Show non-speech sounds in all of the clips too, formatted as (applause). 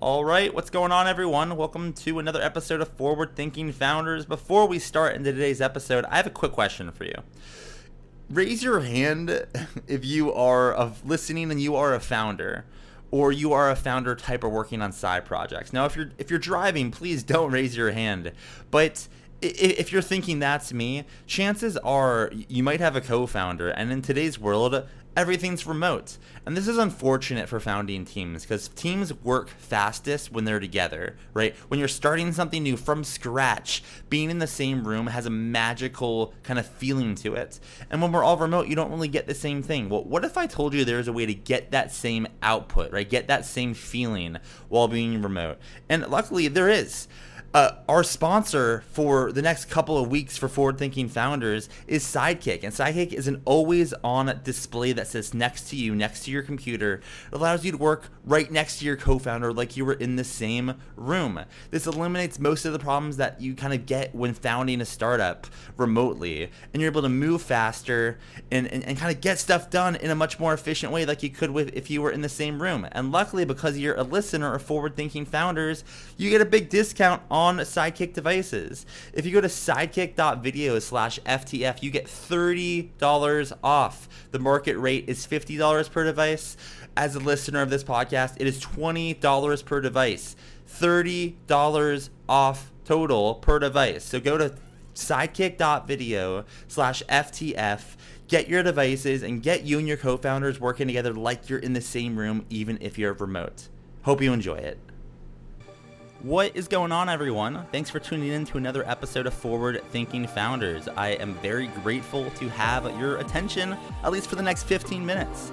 All right, what's going on, everyone? Welcome to another episode of Forward Thinking Founders. Before we start into today's episode, I have a quick question for you. Raise your hand (laughs) if you are of listening and you are a founder, or you are a founder type or working on side projects. Now, if you're if you're driving, please (laughs) don't raise your hand. But if you're thinking that's me, chances are you might have a co-founder, and in today's world, everything's remote. And this is unfortunate for founding teams because teams work fastest when they're together, right? When you're starting something new from scratch, being in the same room has a magical kind of feeling to it. And when we're all remote, you don't really get the same thing. Well, what if I told you there's a way to get that same output, right? Get that same feeling while being remote? And luckily, there is. Uh, our sponsor for the next couple of weeks for forward thinking founders is Sidekick. And Sidekick is an always on display that sits next to you, next to your computer. It allows you to work right next to your co founder like you were in the same room. This eliminates most of the problems that you kind of get when founding a startup remotely. And you're able to move faster and, and, and kind of get stuff done in a much more efficient way like you could with if you were in the same room. And luckily, because you're a listener of forward thinking founders, you get a big discount on on Sidekick devices. If you go to sidekick.video slash FTF, you get $30 off. The market rate is $50 per device. As a listener of this podcast, it is $20 per device. $30 off total per device. So go to sidekick.video slash FTF get your devices and get you and your co-founders working together like you're in the same room even if you're remote hope you enjoy it what is going on, everyone? Thanks for tuning in to another episode of Forward Thinking Founders. I am very grateful to have your attention, at least for the next 15 minutes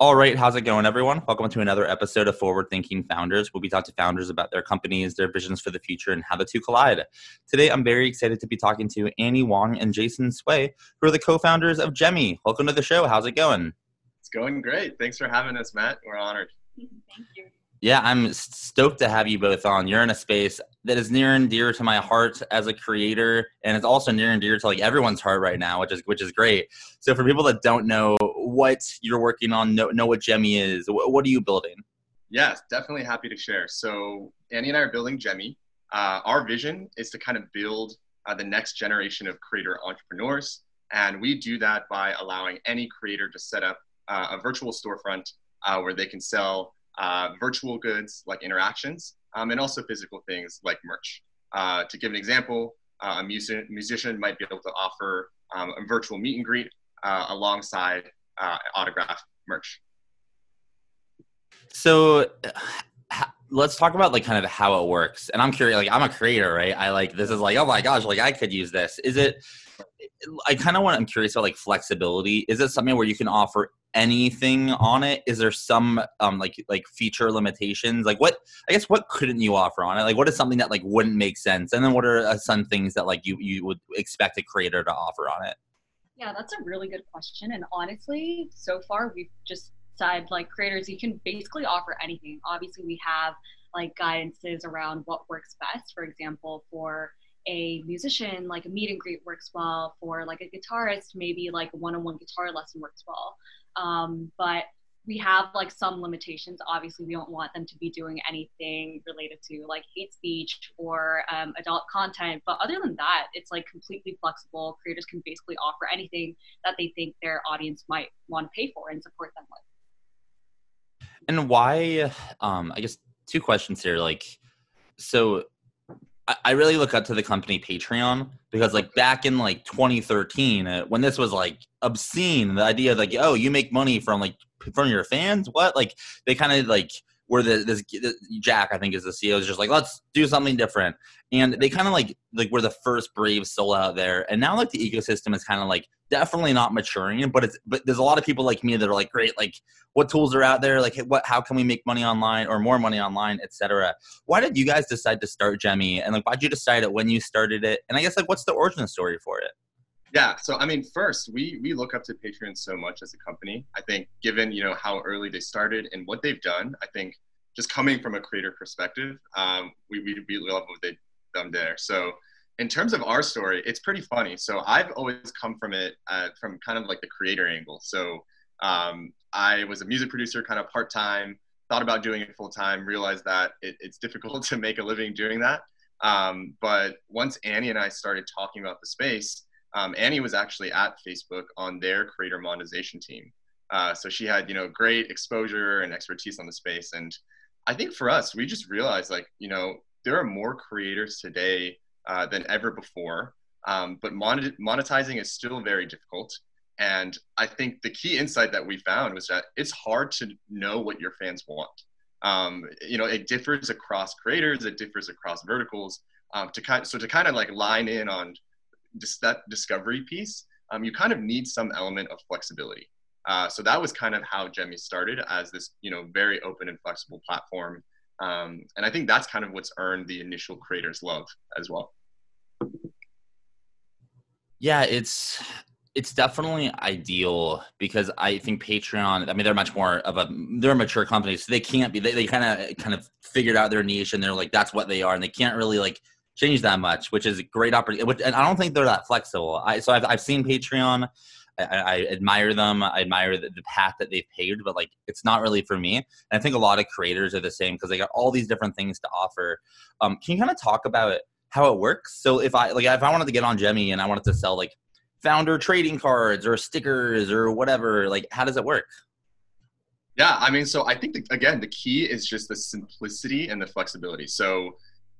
All right, how's it going, everyone? Welcome to another episode of Forward Thinking Founders, where we talk to founders about their companies, their visions for the future, and how the two collide. Today, I'm very excited to be talking to Annie Wong and Jason Sway, who are the co-founders of Jemmy. Welcome to the show. How's it going? It's going great. Thanks for having us, Matt. We're honored. Thank you. Yeah, I'm stoked to have you both on. You're in a space that is near and dear to my heart as a creator, and it's also near and dear to like everyone's heart right now, which is which is great. So for people that don't know what you're working on, know, know what jemmy is. What are you building? Yes, definitely happy to share. So Annie and I are building jemmy Uh, our vision is to kind of build uh, the next generation of creator entrepreneurs, and we do that by allowing any creator to set up uh, a virtual storefront uh, where they can sell uh, virtual goods like interactions, um, and also physical things like merch. Uh, to give an example, uh, a music, musician might be able to offer um, a virtual meet and greet uh, alongside uh, autograph merch. So let's talk about like kind of how it works. And I'm curious, like I'm a creator, right? I like this is like, oh my gosh, like I could use this. Is it I kind of want I'm curious about like flexibility. Is it something where you can offer anything on it? Is there some um like like feature limitations? Like what I guess what couldn't you offer on it? Like what is something that like wouldn't make sense? And then what are uh, some things that like you you would expect a creator to offer on it? Yeah, that's a really good question. And honestly, so far we've just said like creators you can basically offer anything. Obviously, we have like guidances around what works best. For example, for a musician, like a meet and greet works well. For like a guitarist, maybe like a one-on-one guitar lesson works well. Um, but we have like some limitations. Obviously, we don't want them to be doing anything related to like hate speech or um, adult content. But other than that, it's like completely flexible. Creators can basically offer anything that they think their audience might want to pay for and support them with. And why? Um, I guess two questions here. Like, so I really look up to the company Patreon because, like, back in like 2013, uh, when this was like obscene, the idea of like, oh, you make money from like from your fans, what? Like, they kind of like where the this, Jack, I think, is the CEO, is just like, let's do something different, and they kind of like like we're the first brave soul out there, and now like the ecosystem is kind of like definitely not maturing, but it's but there's a lot of people like me that are like, great, like what tools are out there, like what how can we make money online or more money online, etc. Why did you guys decide to start Jemmy, and like why'd you decide it when you started it, and I guess like what's the origin story for it? Yeah, so I mean, first we we look up to Patreon so much as a company. I think given you know how early they started and what they've done, I think just coming from a creator perspective, um, we, we we love what they've done there. So in terms of our story, it's pretty funny. So I've always come from it uh, from kind of like the creator angle. So um, I was a music producer, kind of part time. Thought about doing it full time. Realized that it, it's difficult (laughs) to make a living doing that. Um, but once Annie and I started talking about the space, um, Annie was actually at Facebook on their creator monetization team. Uh, so she had, you know, great exposure and expertise on the space. And I think for us, we just realized like, you know, there are more creators today uh, than ever before. Um, but monetizing is still very difficult. And I think the key insight that we found was that it's hard to know what your fans want. Um, you know, it differs across creators, it differs across verticals. Um, to kind, so to kind of like line in on dis- that discovery piece, um, you kind of need some element of flexibility. Uh, so that was kind of how Jemmy started as this, you know, very open and flexible platform. Um, and I think that's kind of what's earned the initial creators' love as well. Yeah, it's it's definitely ideal because I think Patreon. I mean, they're much more of a they're a mature company, so they can't be. They, they kind of kind of figured out their niche, and they're like that's what they are, and they can't really like change that much, which is a great opportunity. And I don't think they're that flexible. I so I've I've seen Patreon. I, I admire them. I admire the, the, path that they've paved, but like it's not really for me. And I think a lot of creators are the same because they got all these different things to offer. Um, can you kind of talk about how it works? So if I like if I wanted to get on Jemmy and I wanted to sell like founder trading cards or stickers or whatever, like how does it work? Yeah, I mean, so I think the, again the key is just the simplicity and the flexibility. So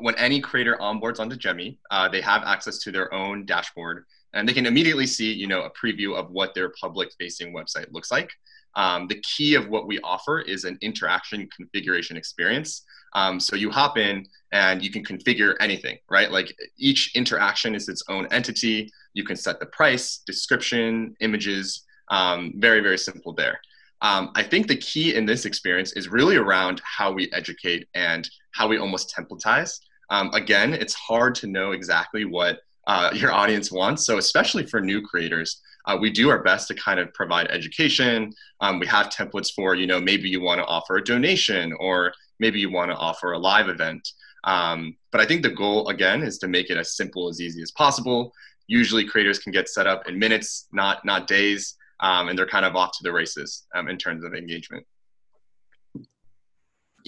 when any creator onboards onto Jemmy, uh, they have access to their own dashboard and they can immediately see, you know, a preview of what their public-facing website looks like. Um, the key of what we offer is an interaction configuration experience. Um, so you hop in and you can configure anything, right? Like each interaction is its own entity. You can set the price, description, images. Um, very, very simple there. Um, I think the key in this experience is really around how we educate and how we almost templatize. Um, again, it's hard to know exactly what uh, your audience wants. So, especially for new creators, uh, we do our best to kind of provide education. Um, we have templates for, you know, maybe you want to offer a donation or maybe you want to offer a live event. Um, but I think the goal, again, is to make it as simple as easy as possible. Usually, creators can get set up in minutes, not not days, um, and they're kind of off to the races um, in terms of engagement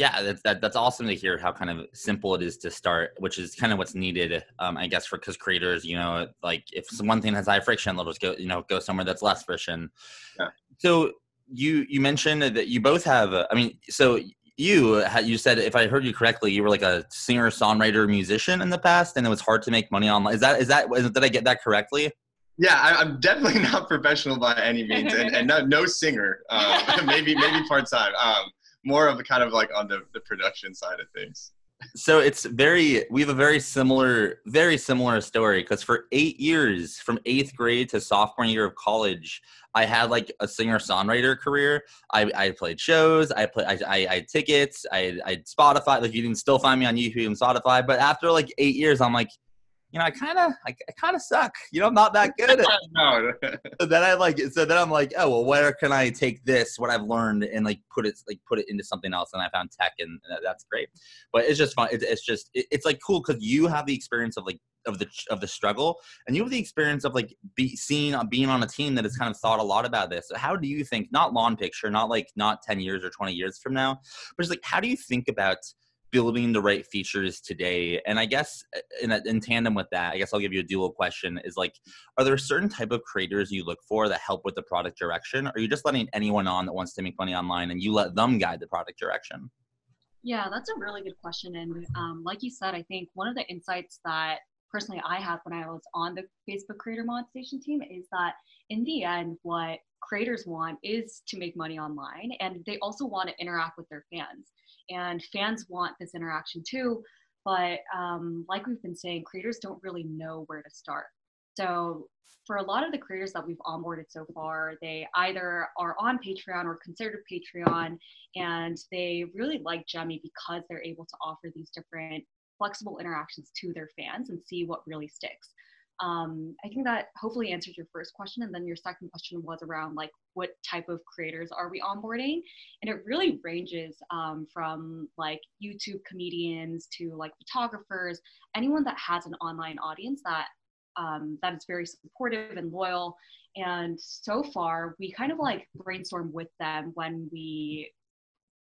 yeah, that's that, that's awesome to hear how kind of simple it is to start, which is kind of what's needed, um, I guess, for because creators, you know, like if one thing has high friction, they'll just go, you know, go somewhere that's less friction. Yeah. So you you mentioned that you both have, I mean, so you you said if I heard you correctly, you were like a singer, songwriter, musician in the past, and it was hard to make money online. Is that is that did I get that correctly? Yeah, I, am definitely (laughs) not professional by any means, (laughs) and, and no, no singer. Uh, (laughs) maybe maybe part time. Um, more of a kind of like on the, the production side of things. So it's very we have a very similar very similar story because for eight years from eighth grade to sophomore year of college i had like a singer songwriter career. I i played shows i play I, I, I tickets i i spotify like you can still find me on youtube and spotify but after like eight years i'm like you know, I kind of, I, I kind of suck. You know, I'm not that good. (laughs) no. (laughs) so then I like, so then I'm like, oh well, where can I take this, what I've learned, and like put it, like put it into something else? And I found tech, and that's great. But it's just fun. It, it's just, it, it's like cool because you have the experience of like of the of the struggle, and you have the experience of like be seeing uh, being on a team that has kind of thought a lot about this. So how do you think? Not long picture, not like not ten years or twenty years from now, but just like how do you think about building the right features today. And i guess uh, in, in tandem with that i guess i'll give you a dual question is like are there certain type of creators you look for that help with the product direction? Or are you just letting anyone on that wants to make money online and you let them guide the product direction? Yeah, that's a really good question. And um, like you said, I think one of the insights that personally I had when I was on the Facebook Creator Monetization team is that in the end, what creators want is to make money online and they also want to interact with their fans. And fans want this interaction too. But um, like we've been saying, creators don't really know where to start. So for a lot of the creators that we've onboarded so far, they either are on Patreon or considered Patreon, and they really like Jemmy because they're able to offer these different flexible interactions to their fans and see what really sticks. Um, I think that hopefully answers your first question. And then your second question was around like what type of creators are we onboarding? And it really ranges um, from like YouTube comedians to like photographers, anyone that has an online audience that um, that is very supportive and loyal. And so far, we kind of like brainstorm with them when we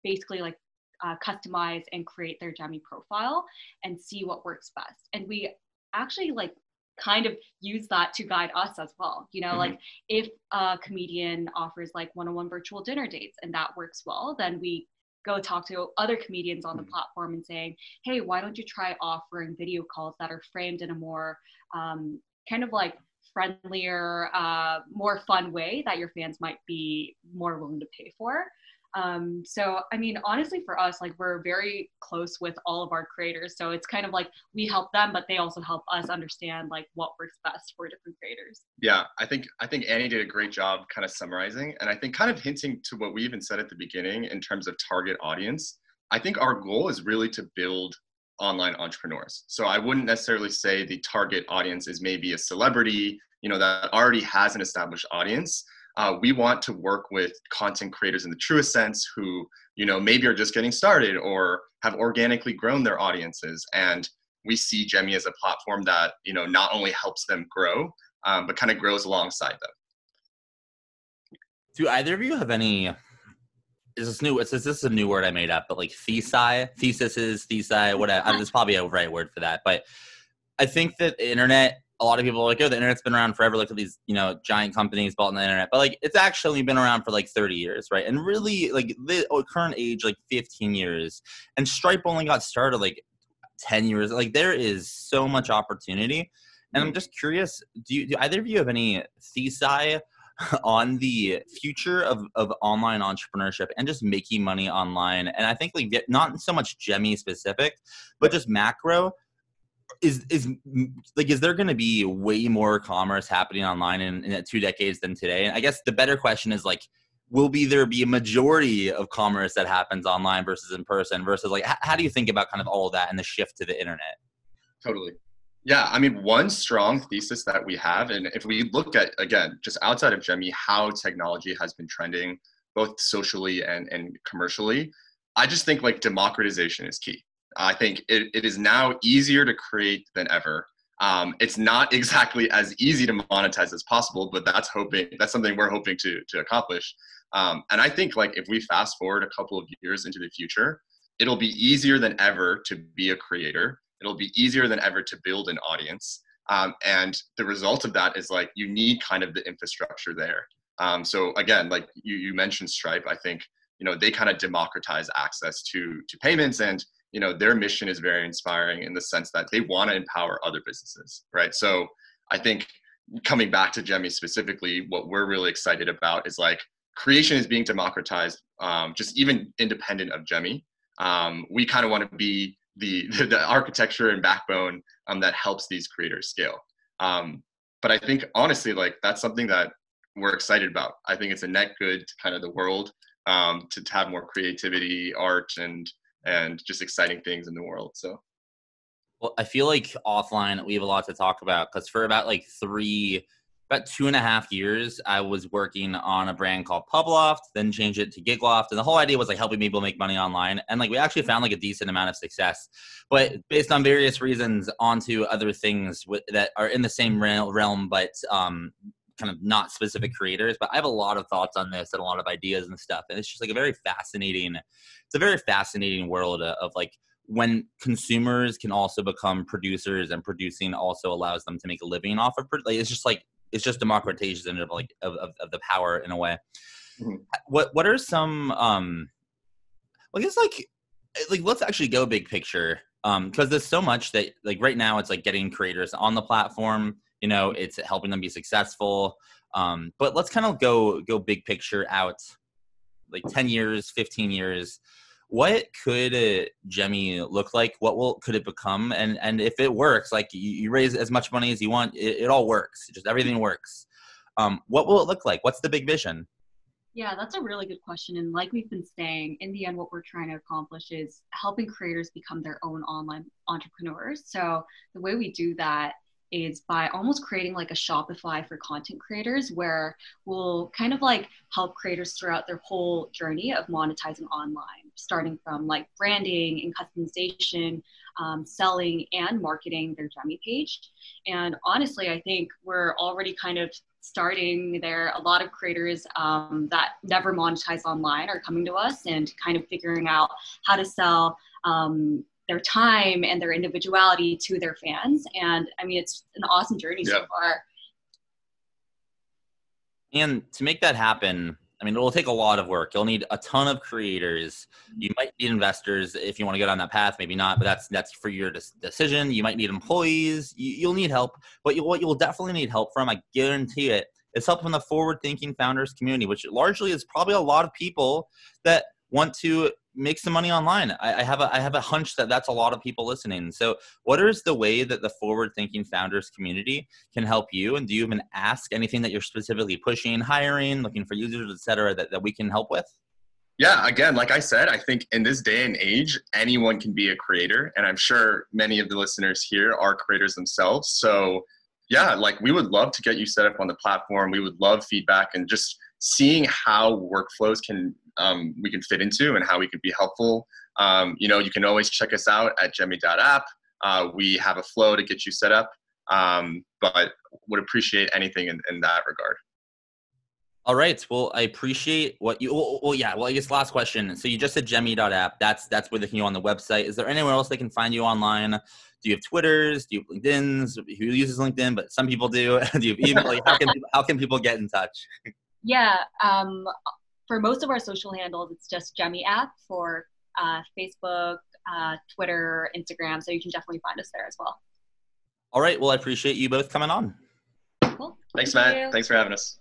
basically like uh, customize and create their Jemmy profile and see what works best. And we actually like kind of use that to guide us as well. You know, mm-hmm. like if a comedian offers like one-on-one virtual dinner dates and that works well, then we go talk to other comedians on the mm-hmm. platform and saying, hey, why don't you try offering video calls that are framed in a more um, kind of like friendlier, uh, more fun way that your fans might be more willing to pay for. Um, so, I mean, honestly, for us, like we're very close with all of our creators. So it's kind of like we help them, but they also help us understand like what works best for different creators. Yeah, I think I think Annie did a great job kind of summarizing, and I think kind of hinting to what we even said at the beginning in terms of target audience. I think our goal is really to build online entrepreneurs. So I wouldn't necessarily say the target audience is maybe a celebrity, you know, that already has an established audience. Uh, we want to work with content creators in the truest sense who, you know, maybe are just getting started or have organically grown their audiences. And we see Jemmy as a platform that, you know, not only helps them grow, um, but kind of grows alongside them. Do either of you have any is this new? It's this is a new word I made up, but like thesi, thesis is thesi, whatever. There's probably a right word for that, but I think that the internet. A lot of people are like, oh, the internet's been around forever. Look at these, you know, giant companies built on the internet. But like, it's actually been around for like 30 years, right? And really, like the oh, current age, like 15 years. And Stripe only got started like 10 years. Like, there is so much opportunity. And I'm mm-hmm. just curious, do, you, do either of you have any thesi (laughs) on the future of, of online entrepreneurship and just making money online. And I think like not so much Jemmy specific, but just macro. Is is like is there going to be way more commerce happening online in, in two decades than today? And I guess the better question is like, will be there be a majority of commerce that happens online versus in person versus like how do you think about kind of all of that and the shift to the internet? Totally. Yeah, I mean, one strong thesis that we have, and if we look at, again, just outside of Jemmy, how technology has been trending both socially and, and commercially, I just think like democratization is key. I think it, it is now easier to create than ever. Um, it's not (laughs) exactly as easy to monetize as possible, but that's hoping that's something we're hoping to to accomplish. Um, and I think like if we fast forward a couple of years into the future, it'll be easier than ever to be a creator it'll be easier than ever to build an audience um, and the result of that is like you need kind of the infrastructure there um, so again like you, you mentioned stripe i think you know they kind of democratize access to to payments and you know their mission is very inspiring in the sense that they want to empower other businesses right so i think coming back to jemmy specifically what we're really excited about is like creation is being democratized um, just even independent of jemmy um, we kind of want to be the, (laughs) the, architecture and backbone um, that helps these creators scale. Um, but I think honestly, like that's something that we're excited about. I think it's a net good to kind of the world um, to, to have more creativity, art, and and just exciting things in the world. So. Well, I feel like offline we have a lot to talk about because for about like three about two and a half years, I was working on a brand called Publoft, then changed it to Gigloft. And the whole idea was like helping people make money online. And like we actually found like a decent amount of success, but based on various reasons onto other things that are in the same realm, but um, kind of not specific creators. But I have a lot of thoughts on this and a lot of ideas and stuff. And it's just like a very fascinating, it's a very fascinating world of, of like, when consumers can also become producers and producing also allows them to make a living off of like it's just like it's just democratization of like of, of, of, the power in a way. Mm-hmm. What what are some um I guess like like let's actually go big picture um because there's so much that like right now it's like getting creators on the platform you know it's helping them be successful um but let's kind of go go big picture out like 10 years 15 years what could uh, Jemmy look like? What will could it become? And and if it works, like you, you raise as much money as you want, it, it all works. Just everything works. Um, what will it look like? What's the big vision? Yeah, that's a really good question. And like we've been saying, in the end, what we're trying to accomplish is helping creators become their own online entrepreneurs. So the way we do that is by almost creating like a Shopify for content creators where we'll kind of like help creators throughout their whole journey of monetizing online, starting from like branding and customization, um, selling, and marketing their Jemmy page. And honestly, I think we're already kind of starting there. A lot of creators um, that never monetize online are coming to us and kind of figuring out how to sell um, their time and their individuality to their fans. And I mean, it's an awesome journey so far. And to make that happen, I mean, it will take a lot of work. You'll need a ton of creators. Mm-hmm. You might need investors if you want to go down that path. Maybe not, but that's that's for your decision. You might need employees. You, will need help, but you, what you will definitely need help from, I guarantee it, is help from the forward-thinking founders community, which largely is probably a lot of people that want to make some money online. I, I, have a I have a hunch that that's a lot of people listening. So, what is the way that the forward thinking founders community can help you? And do you even ask anything that you're specifically pushing, hiring, looking for users, etc., that, that we can help with? Yeah, again, like I said, I think in this day and age, anyone can be a creator, and I'm sure many of the listeners here are creators themselves. So, yeah, like we would love to get you set up on the platform. We would love feedback and just seeing how workflows can um, we can fit into and how we can be helpful. Um, you know, you can always check us out at Jemmy.app. Uh, we have a flow to get you set up, um, but would appreciate anything in, in that regard. All right. Well, I appreciate what you. Well, well, yeah. Well, I guess last question. So you just said Jemmy.app. That's that's where they can go on the website. Is there anywhere else they can find you online? Do you have Twitters? Do you have LinkedIn's? Who uses LinkedIn? But some people do. (laughs) do you have email? How can how can people get in touch? (laughs) Yeah. Um, for most of our social handles, it's just Jemmy app for uh, Facebook, uh, Twitter, Instagram. So you can definitely find us there as well. All right. Well, I appreciate you both coming on. Cool. Thanks, Thank Matt. You. Thanks for having us.